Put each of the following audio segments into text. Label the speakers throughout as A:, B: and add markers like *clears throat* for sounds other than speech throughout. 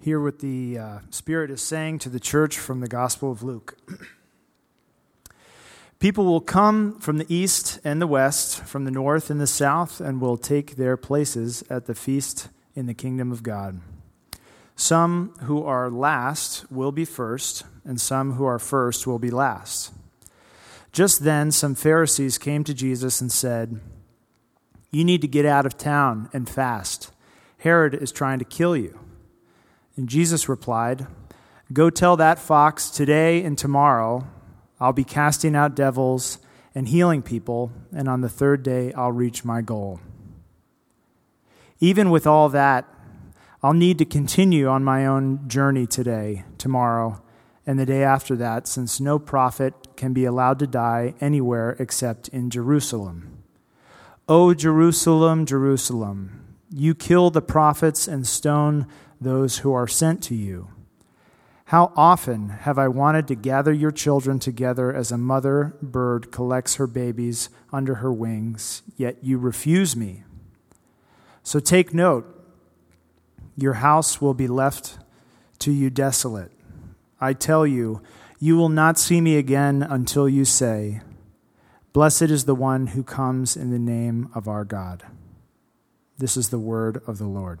A: Hear what the uh, Spirit is saying to the church from the Gospel of Luke. *clears throat* People will come from the east and the west, from the north and the south, and will take their places at the feast in the kingdom of God. Some who are last will be first, and some who are first will be last. Just then, some Pharisees came to Jesus and said, You need to get out of town and fast. Herod is trying to kill you. And Jesus replied, Go tell that fox today and tomorrow I'll be casting out devils and healing people, and on the third day I'll reach my goal. Even with all that, I'll need to continue on my own journey today, tomorrow, and the day after that, since no prophet can be allowed to die anywhere except in Jerusalem. O Jerusalem, Jerusalem, you kill the prophets and stone those who are sent to you. How often have I wanted to gather your children together as a mother bird collects her babies under her wings, yet you refuse me. So take note your house will be left to you desolate. I tell you, you will not see me again until you say, Blessed is the one who comes in the name of our God. This is the word of the Lord.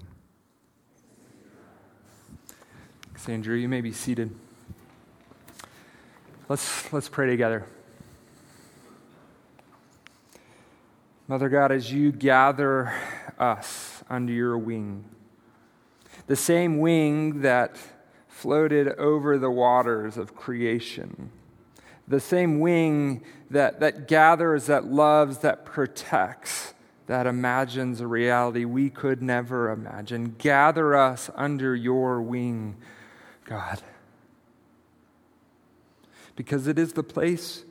B: Andrew, you may be seated. Let's, let's pray together. Mother God, as you gather us under your wing, the same wing that floated over the waters of creation, the same wing that, that gathers, that loves, that protects, that imagines a reality we could never imagine. Gather us under your wing God. Because it is the place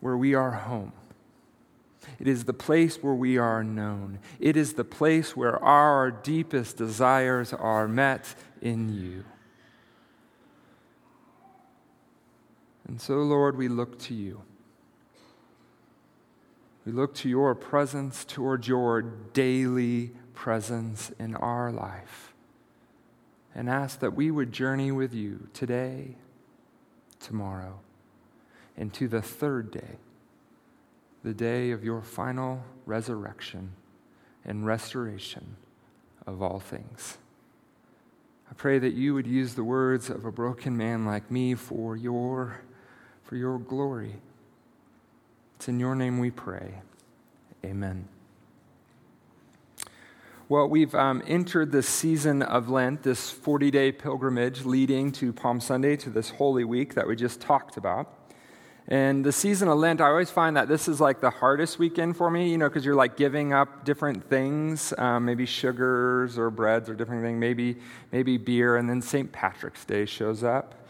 B: where we are home. It is the place where we are known. It is the place where our deepest desires are met in you. And so, Lord, we look to you. We look to your presence, toward your daily presence in our life and ask that we would journey with you today, tomorrow, and to the third day, the day of your final resurrection and restoration of all things. I pray that you would use the words of a broken man like me for your, for your glory. It's in your name we pray. Amen. Well, we've um, entered the season of Lent, this 40 day pilgrimage leading to Palm Sunday, to this Holy Week that we just talked about. And the season of Lent, I always find that this is like the hardest weekend for me, you know, because you're like giving up different things, um, maybe sugars or breads or different things, maybe, maybe beer, and then St. Patrick's Day shows up.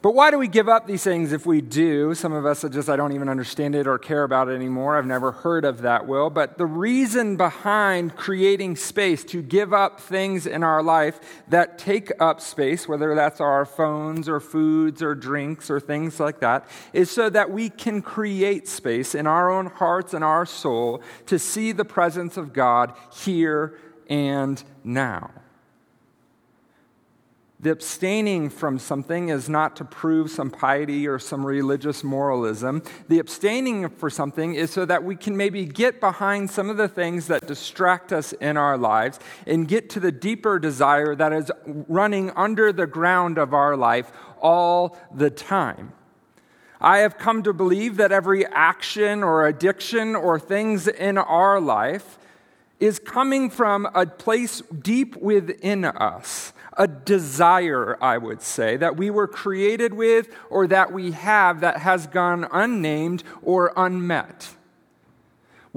B: But why do we give up these things if we do? Some of us are just, I don't even understand it or care about it anymore. I've never heard of that will. But the reason behind creating space to give up things in our life that take up space, whether that's our phones or foods or drinks or things like that, is so that we can create space in our own hearts and our soul to see the presence of God here and now. The abstaining from something is not to prove some piety or some religious moralism. The abstaining for something is so that we can maybe get behind some of the things that distract us in our lives and get to the deeper desire that is running under the ground of our life all the time. I have come to believe that every action or addiction or things in our life is coming from a place deep within us a desire, I would say, that we were created with or that we have that has gone unnamed or unmet.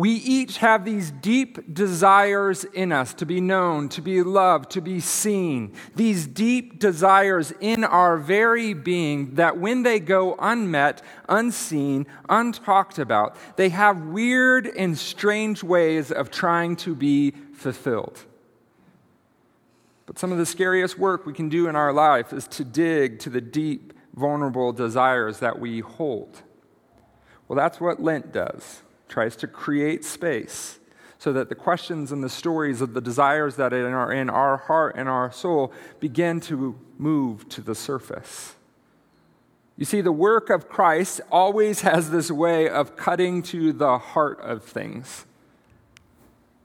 B: We each have these deep desires in us to be known, to be loved, to be seen. These deep desires in our very being that when they go unmet, unseen, untalked about, they have weird and strange ways of trying to be fulfilled. But some of the scariest work we can do in our life is to dig to the deep, vulnerable desires that we hold. Well, that's what Lent does. Tries to create space so that the questions and the stories of the desires that are in our heart and our soul begin to move to the surface. You see, the work of Christ always has this way of cutting to the heart of things.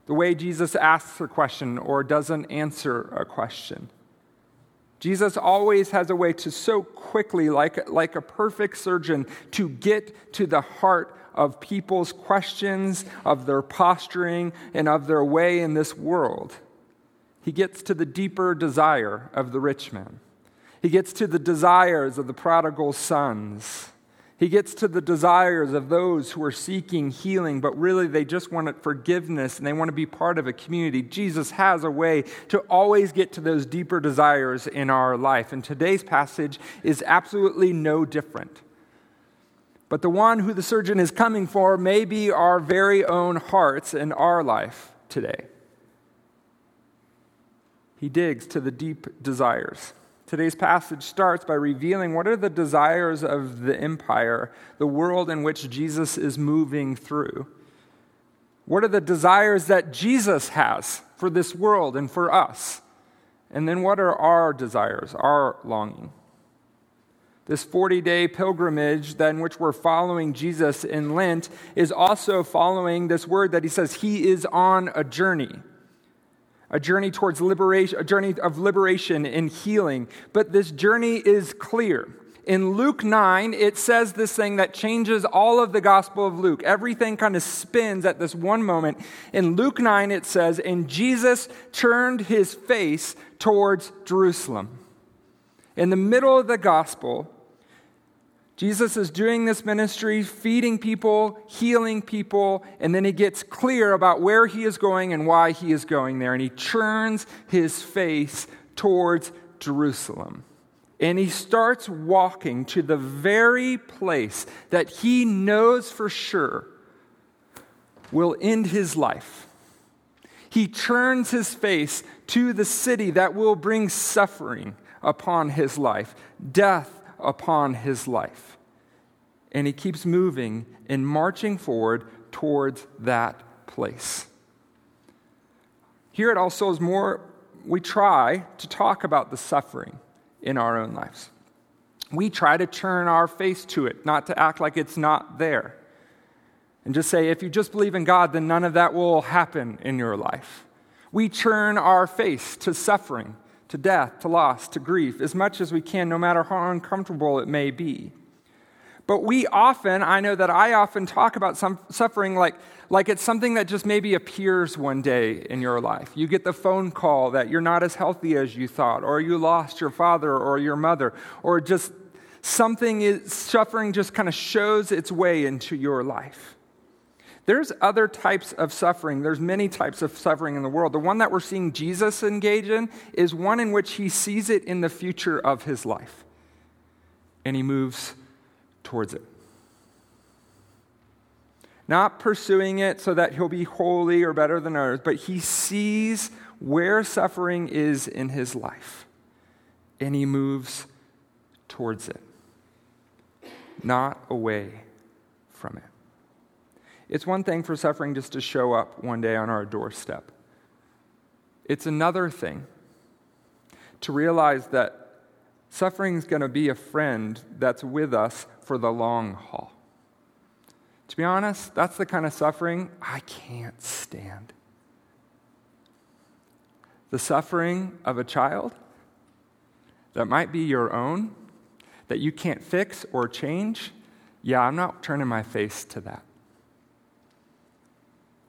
B: The way Jesus asks a question or doesn't answer a question. Jesus always has a way to so quickly, like, like a perfect surgeon, to get to the heart of people's questions, of their posturing, and of their way in this world. He gets to the deeper desire of the rich man. He gets to the desires of the prodigal sons. He gets to the desires of those who are seeking healing, but really they just want forgiveness and they want to be part of a community. Jesus has a way to always get to those deeper desires in our life. And today's passage is absolutely no different. But the one who the surgeon is coming for may be our very own hearts and our life today. He digs to the deep desires. Today's passage starts by revealing what are the desires of the empire, the world in which Jesus is moving through. What are the desires that Jesus has for this world and for us? And then what are our desires, our longing? This 40 day pilgrimage, then, which we're following Jesus in Lent, is also following this word that he says he is on a journey. A journey towards liberation, a journey of liberation and healing. But this journey is clear. In Luke 9, it says this thing that changes all of the Gospel of Luke. Everything kind of spins at this one moment. In Luke 9, it says, And Jesus turned his face towards Jerusalem. In the middle of the Gospel, Jesus is doing this ministry, feeding people, healing people, and then he gets clear about where he is going and why he is going there. And he turns his face towards Jerusalem. And he starts walking to the very place that he knows for sure will end his life. He turns his face to the city that will bring suffering upon his life, death upon his life. And he keeps moving and marching forward towards that place. Here at All Souls More, we try to talk about the suffering in our own lives. We try to turn our face to it, not to act like it's not there. And just say, if you just believe in God, then none of that will happen in your life. We turn our face to suffering to death, to loss, to grief, as much as we can, no matter how uncomfortable it may be. But we often, I know that I often talk about some suffering like, like it's something that just maybe appears one day in your life. You get the phone call that you're not as healthy as you thought, or you lost your father or your mother, or just something is suffering just kind of shows its way into your life. There's other types of suffering. There's many types of suffering in the world. The one that we're seeing Jesus engage in is one in which he sees it in the future of his life. And he moves towards it. Not pursuing it so that he'll be holy or better than others, but he sees where suffering is in his life. And he moves towards it, not away from it. It's one thing for suffering just to show up one day on our doorstep. It's another thing to realize that suffering is going to be a friend that's with us for the long haul. To be honest, that's the kind of suffering I can't stand. The suffering of a child that might be your own, that you can't fix or change, yeah, I'm not turning my face to that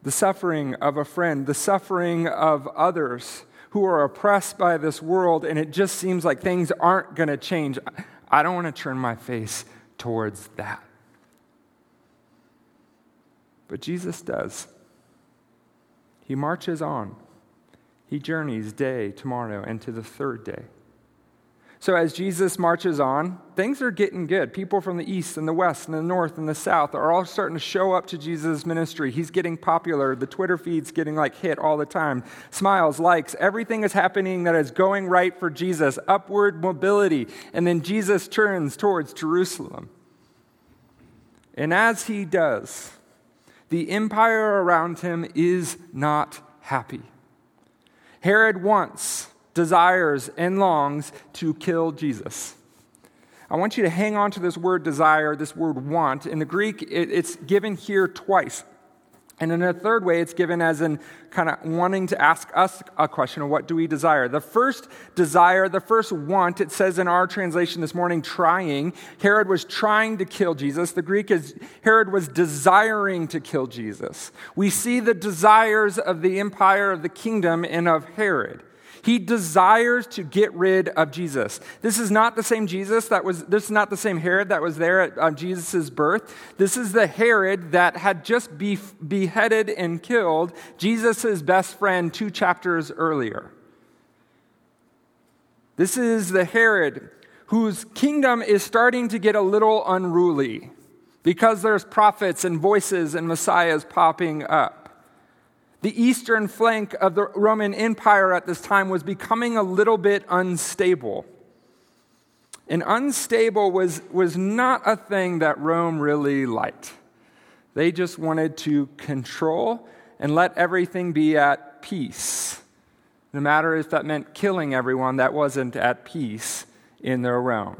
B: the suffering of a friend, the suffering of others who are oppressed by this world, and it just seems like things aren't going to change. I don't want to turn my face towards that. But Jesus does. He marches on. He journeys day, tomorrow, and to the third day. So, as Jesus marches on, things are getting good. People from the east and the west and the north and the south are all starting to show up to Jesus' ministry. He's getting popular. The Twitter feed's getting like hit all the time. Smiles, likes, everything is happening that is going right for Jesus. Upward mobility. And then Jesus turns towards Jerusalem. And as he does, The empire around him is not happy. Herod wants, desires, and longs to kill Jesus. I want you to hang on to this word desire, this word want. In the Greek, it's given here twice. And in a third way, it's given as in kind of wanting to ask us a question of what do we desire. The first desire, the first want, it says in our translation this morning, trying. Herod was trying to kill Jesus. The Greek is Herod was desiring to kill Jesus. We see the desires of the empire of the kingdom and of Herod. He desires to get rid of Jesus. This is not the same Jesus that was, this is not the same Herod that was there at uh, Jesus' birth. This is the Herod that had just be, beheaded and killed Jesus' best friend two chapters earlier. This is the Herod whose kingdom is starting to get a little unruly because there's prophets and voices and messiahs popping up. The eastern flank of the Roman Empire at this time was becoming a little bit unstable. And unstable was, was not a thing that Rome really liked. They just wanted to control and let everything be at peace. No matter if that meant killing everyone that wasn't at peace in their realm.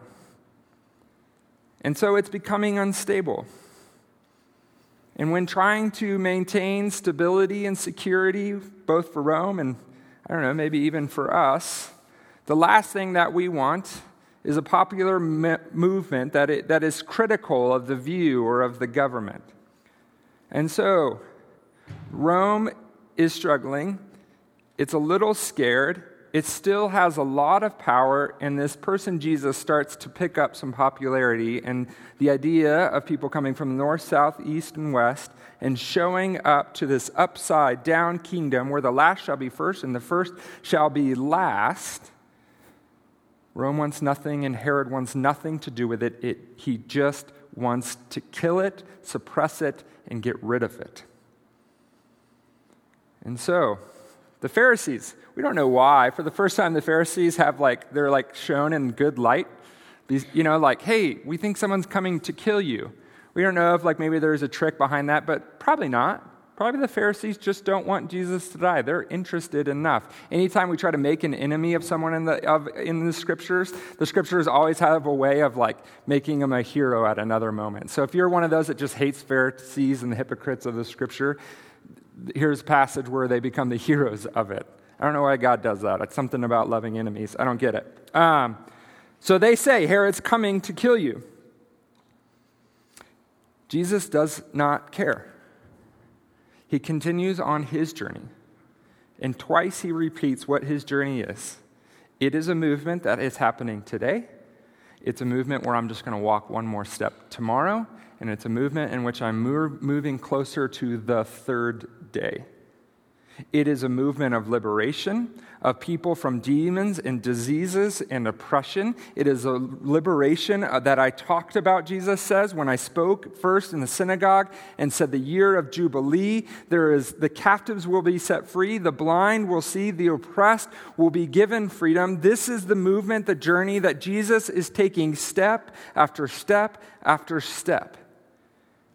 B: And so it's becoming unstable. And when trying to maintain stability and security, both for Rome and, I don't know, maybe even for us, the last thing that we want is a popular me- movement that, it, that is critical of the view or of the government. And so, Rome is struggling. It's a little scared it still has a lot of power, and this person, Jesus, starts to pick up some popularity. And the idea of people coming from north, south, east, and west and showing up to this upside down kingdom where the last shall be first and the first shall be last. Rome wants nothing, and Herod wants nothing to do with it. it he just wants to kill it, suppress it, and get rid of it. And so, the Pharisees, we don't know why. For the first time, the Pharisees have like, they're like shown in good light. These, you know, like, hey, we think someone's coming to kill you. We don't know if like maybe there's a trick behind that, but probably not. Probably the Pharisees just don't want Jesus to die. They're interested enough. Anytime we try to make an enemy of someone in the, of, in the scriptures, the scriptures always have a way of like making them a hero at another moment. So if you're one of those that just hates Pharisees and the hypocrites of the scripture, here's a passage where they become the heroes of it. I don't know why God does that. It's something about loving enemies. I don't get it. Um, so they say, Herod's coming to kill you. Jesus does not care. He continues on his journey. And twice he repeats what his journey is. It is a movement that is happening today. It's a movement where I'm just going to walk one more step tomorrow. And it's a movement in which I'm moving closer to the third day. It is a movement of liberation of people from demons and diseases and oppression. It is a liberation uh, that I talked about, Jesus says, when I spoke first in the synagogue and said, The year of Jubilee. There is the captives will be set free, the blind will see, the oppressed will be given freedom. This is the movement, the journey that Jesus is taking step after step after step.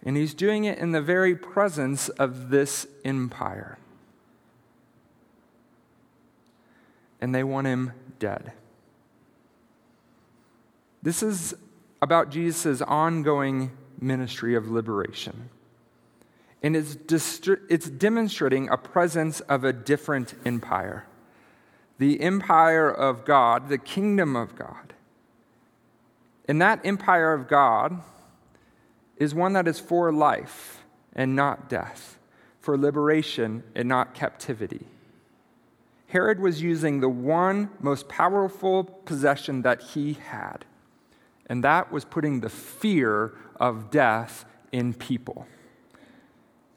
B: And he's doing it in the very presence of this empire. and they want him dead. This is about Jesus' ongoing ministry of liberation. And it's, distri- it's demonstrating a presence of a different empire the empire of God, the kingdom of God. And that empire of God is one that is for life and not death, for liberation and not captivity. Herod was using the one most powerful possession that he had, and that was putting the fear of death in people.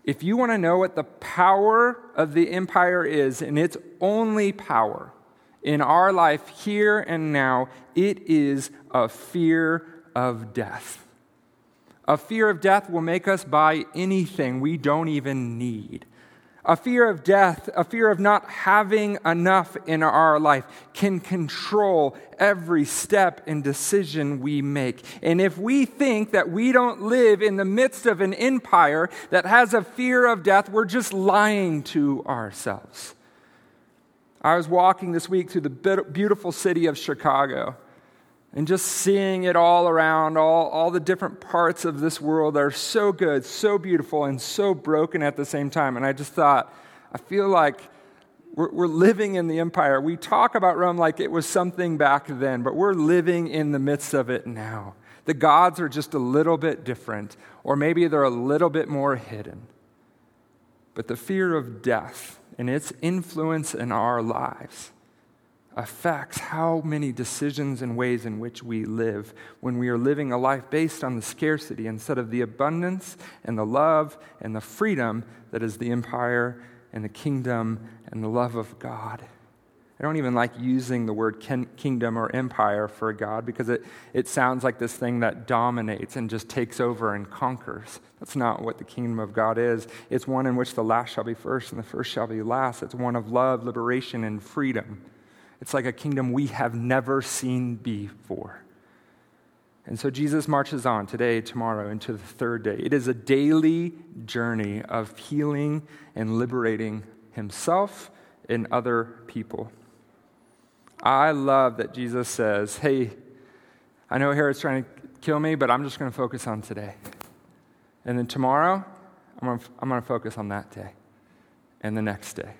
B: If you want to know what the power of the empire is, and its only power in our life here and now, it is a fear of death. A fear of death will make us buy anything we don't even need. a fear of death, a fear of not having enough in our life can control every step and decision we make. And if we think that we don't live in the midst of an empire that has a fear of death, we're just lying to ourselves. I was walking this week through the beautiful city of Chicago and just seeing it all around, all, all the different parts of this world that are so good, so beautiful, and so broken at the same time. And I just thought, I feel like we're, we're living in the empire. We talk about Rome like it was something back then, but we're living in the midst of it now. The gods are just a little bit different, or maybe they're a little bit more hidden. But the fear of death and its influence in our lives affects how many decisions and ways in which we live when we are living a life based on the scarcity instead of the abundance and the love and the freedom that is the empire and the kingdom and the love of God. I don't even like using the word kingdom or empire for God because it, it sounds like this thing that dominates and just takes over and conquers. That's not what the kingdom of God is. It's one in which the last shall be first and the first shall be last. It's one of love, liberation, and freedom. It's like a kingdom we have never seen before. And so Jesus marches on today, tomorrow, into the third day. It is a daily journey of healing and liberating himself and other people. I love that Jesus says, Hey, I know Herod's trying to kill me, but I'm just going to focus on today. And then tomorrow, I'm going to, focus on that day and the next day.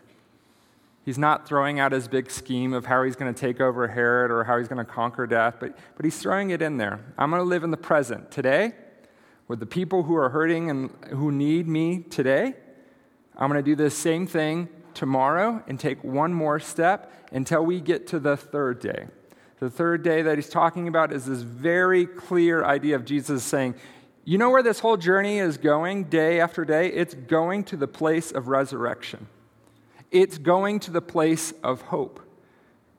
B: He's not throwing out his big scheme of how he's going to take over Herod or how he's going to conquer death, but, but he's throwing it in there. I'm going to live in the present today with the people who are hurting and who need me today. I'm going to do the same thing tomorrow and take one more step until we get to the third day. The third day that he's talking about is this very clear idea of Jesus saying, You know where this whole journey is going day after day? It's going to the place of resurrection it's going to the place of hope.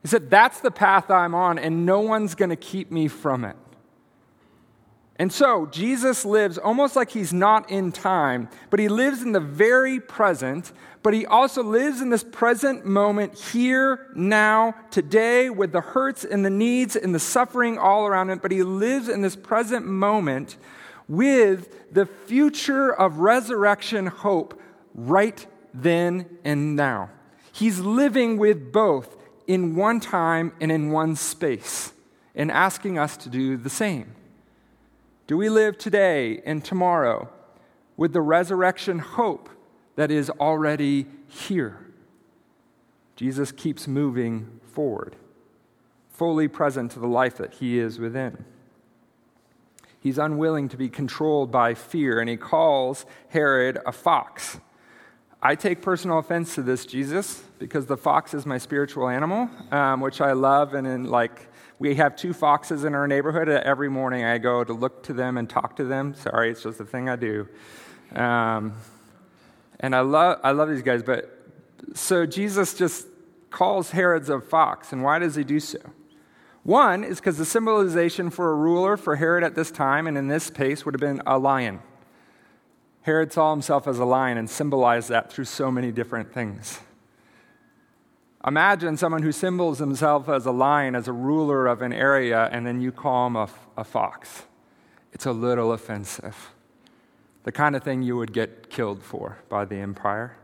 B: He said, That's the path I'm on, and no one's going to keep me from it. And so, Jesus lives almost like he's not in time, but he lives in the very present, but he also lives in this present moment here, now, today, with the hurts and the needs and the suffering all around him. But he lives in this present moment with the future of resurrection hope right then and now. He's living with both in one time and in one space and asking us to do the same. Do we live today and tomorrow with the resurrection hope that is already here? Jesus keeps moving forward, fully present to the life that he is within. He's unwilling to be controlled by fear, and he calls Herod a fox. I take personal offense to this, Jesus, because the fox is my spiritual animal, um, which I love. And in like, we have two foxes in our neighborhood. Every morning I go to look to them and talk to them. Sorry, it's just a thing I do. Um, and I love, I love these guys. But so Jesus just calls Herod's a fox. And why does he do so? One is because the symbolization for a ruler for Herod at this time and in this space would have been a lion. Herod saw himself as a lion and symbolized that through so many different things. Imagine someone who symbols himself as a lion, as a ruler of an area, and then you call him a, a fox. It's a little offensive. The kind of thing you would get killed for by the empire.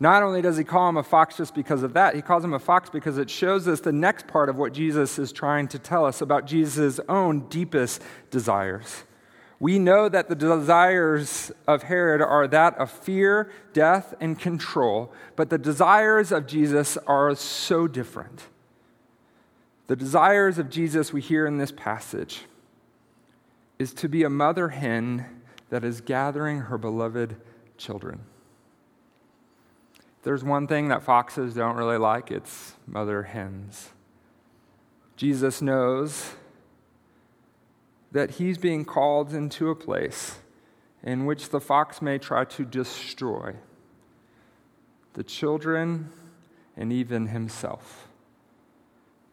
B: Not only does he call him a fox just because of that, he calls him a fox because it shows us the next part of what Jesus is trying to tell us about Jesus' own deepest desires. We know that the desires of Herod are that of fear, death, and control, but the desires of Jesus are so different. The desires of Jesus we hear in this passage is to be a mother hen that is gathering her beloved children. There's one thing that foxes don't really like, it's mother hens. Jesus knows that he's being called into a place in which the fox may try to destroy the children and even himself.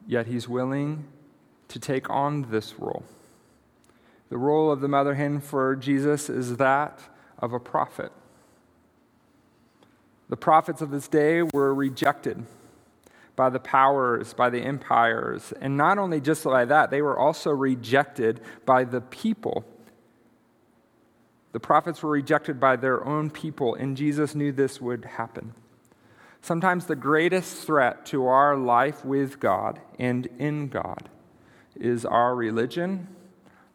B: Yet he's willing to take on this role. The role of the mother hen for Jesus is that of a prophet. The prophets of this day were rejected by the powers, by the empires. And not only just by that, they were also rejected by the people. The prophets were rejected by their own people, and Jesus knew this would happen. Sometimes the greatest threat to our life with God and in God is our religion,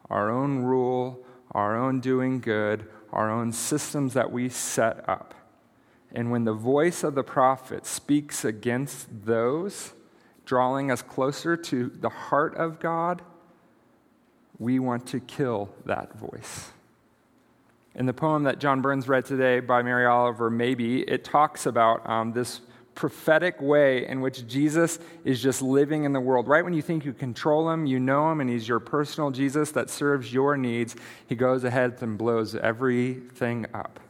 B: our own rule, our own doing good, our own systems that we set up. And when the voice of the prophet speaks against those, drawing us closer to the heart of God, we want to kill that voice. In the poem that John Burns read today by Mary Oliver, Maybe, it talks about um, this prophetic way in which Jesus is just living in the world. Right when you think you control him, you know him, and he's your personal Jesus that serves your needs, he goes ahead and blows everything up.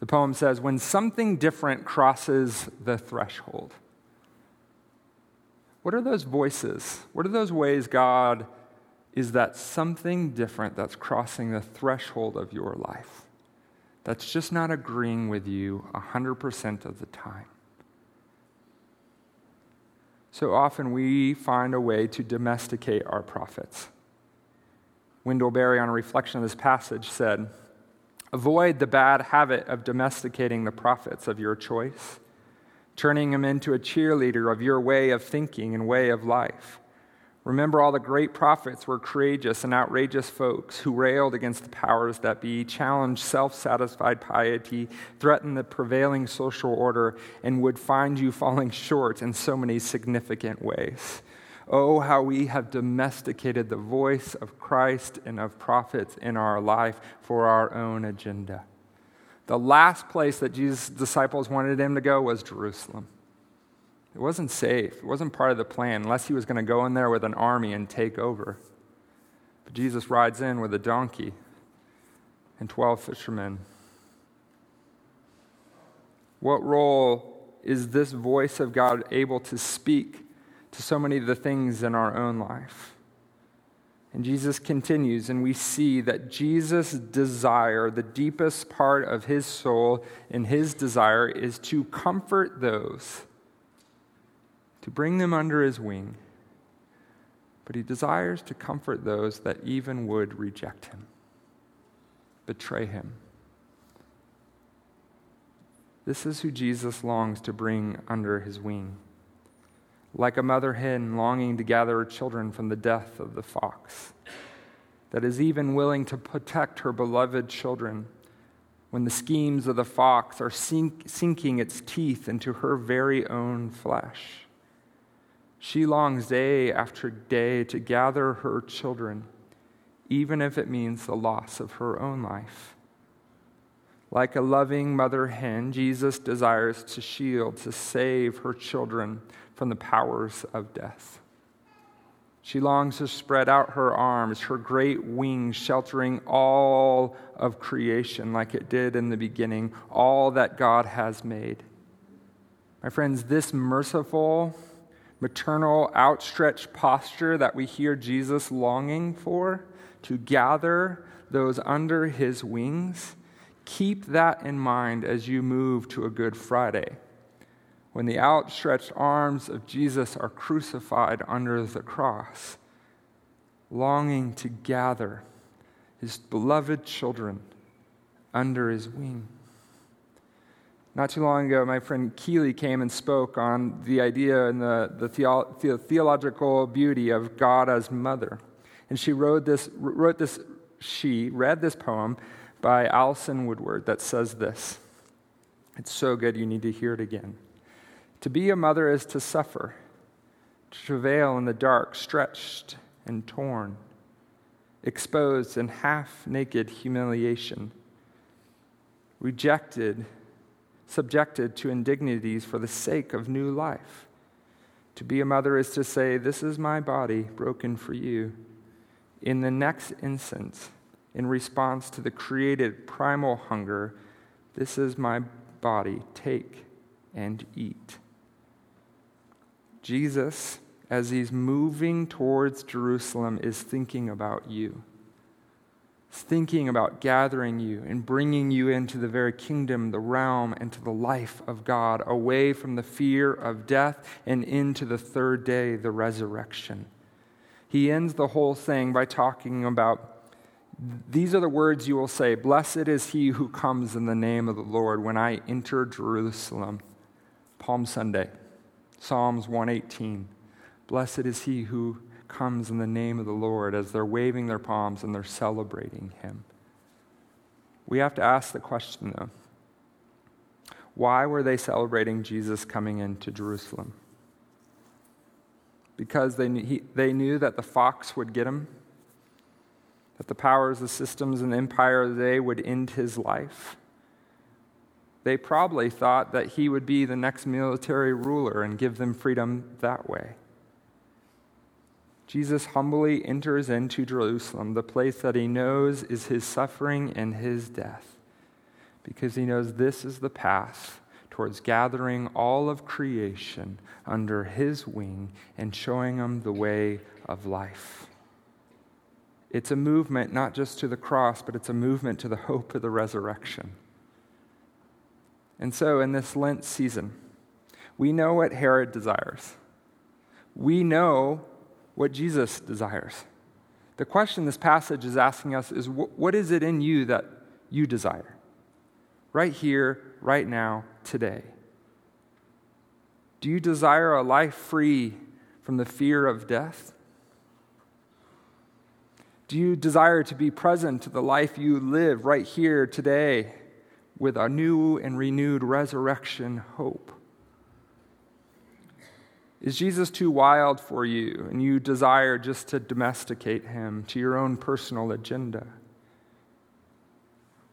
B: The poem says, When something different crosses the threshold. What are those voices? What are those ways God is that something different that's crossing the threshold of your life? That's just not agreeing with you 100% of the time. So often we find a way to domesticate our prophets. Wendell Berry, on a reflection of this passage, said, Avoid the bad habit of domesticating the prophets of your choice, turning them into a cheerleader of your way of thinking and way of life. Remember, all the great prophets were courageous and outrageous folks who railed against the powers that be, challenged self satisfied piety, threatened the prevailing social order, and would find you falling short in so many significant ways. Oh, how we have domesticated the voice of Christ and of prophets in our life for our own agenda. The last place that Jesus' disciples wanted him to go was Jerusalem. It wasn't safe, it wasn't part of the plan, unless he was going to go in there with an army and take over. But Jesus rides in with a donkey and 12 fishermen. What role is this voice of God able to speak to so many of the things in our own life. And Jesus continues, and we see that Jesus' desire, the deepest part of his soul and his desire, is to comfort those, to bring them under his wing. But he desires to comfort those that even would reject him, betray him. This is who Jesus longs to bring under his wing like a mother hen longing to gather her children from the death of the fox, that is even willing to protect her beloved children when the schemes of the fox are sink, sinking its teeth into her very own flesh. She longs day after day to gather her children, even if it means the loss of her own life. Like a loving mother hen, Jesus desires to shield, to save her children from the powers of death. She longs to spread out her arms, her great wings sheltering all of creation like it did in the beginning, all that God has made. My friends, this merciful, maternal, outstretched posture that we hear Jesus longing for to gather those under his wings, keep that in mind as you move to a Good Friday when the outstretched arms of Jesus are crucified under the cross, longing to gather his beloved children under his wing. Not too long ago, my friend Keeley came and spoke on the idea and the, the, theo- the theological beauty of God as mother. And she wrote this, wrote this, she read this poem by Allison Woodward that says this. It's so good, you need to hear it again. To be a mother is to suffer, to travail in the dark, stretched and torn, exposed in half naked humiliation, rejected, subjected to indignities for the sake of new life. To be a mother is to say, This is my body broken for you. In the next instant, in response to the created primal hunger, this is my body, take and eat. Jesus, as he's moving towards Jerusalem, is thinking about you. thinking about gathering you and bringing you into the very kingdom, the realm, and to the life of God, away from the fear of death and into the third day, the resurrection. He ends the whole thing by talking about these are the words you will say Blessed is he who comes in the name of the Lord when I enter Jerusalem. Palm Sunday, Psalms 118. Blessed is he who comes in the name of the Lord as they're waving their palms and they're celebrating him. We have to ask the question, though why were they celebrating Jesus coming into Jerusalem? Because they, knew, he, they knew that the fox would get him, that the powers, the systems, and the empire of the day would end his life. They probably thought that he would be the next military ruler and give them freedom that way. Jesus humbly enters into Jerusalem, the place that he knows is his suffering and his death, because he knows this is the path towards gathering all of creation under his wing and showing them the way of life. It's a movement not just to the cross, but it's a movement to the hope of the resurrection. And so, in this Lent season, we know what Herod desires. We know what Jesus desires. The question this passage is asking us is what is it in you that you desire? Right here, right now, today. Do you desire a life free from the fear of death? Do you desire to be present to the life you live right here today with a new and renewed resurrection hope? Is Jesus too wild for you and you desire just to domesticate him to your own personal agenda?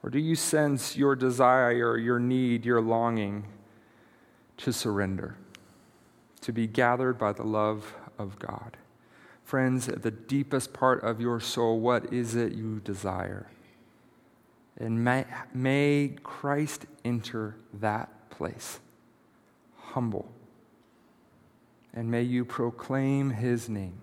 B: Or do you sense your desire, your need, your longing to surrender, to be gathered by the love of God? Friends, at the deepest part of your soul, what is it you desire? And may, may Christ enter that place, humble and may you proclaim his name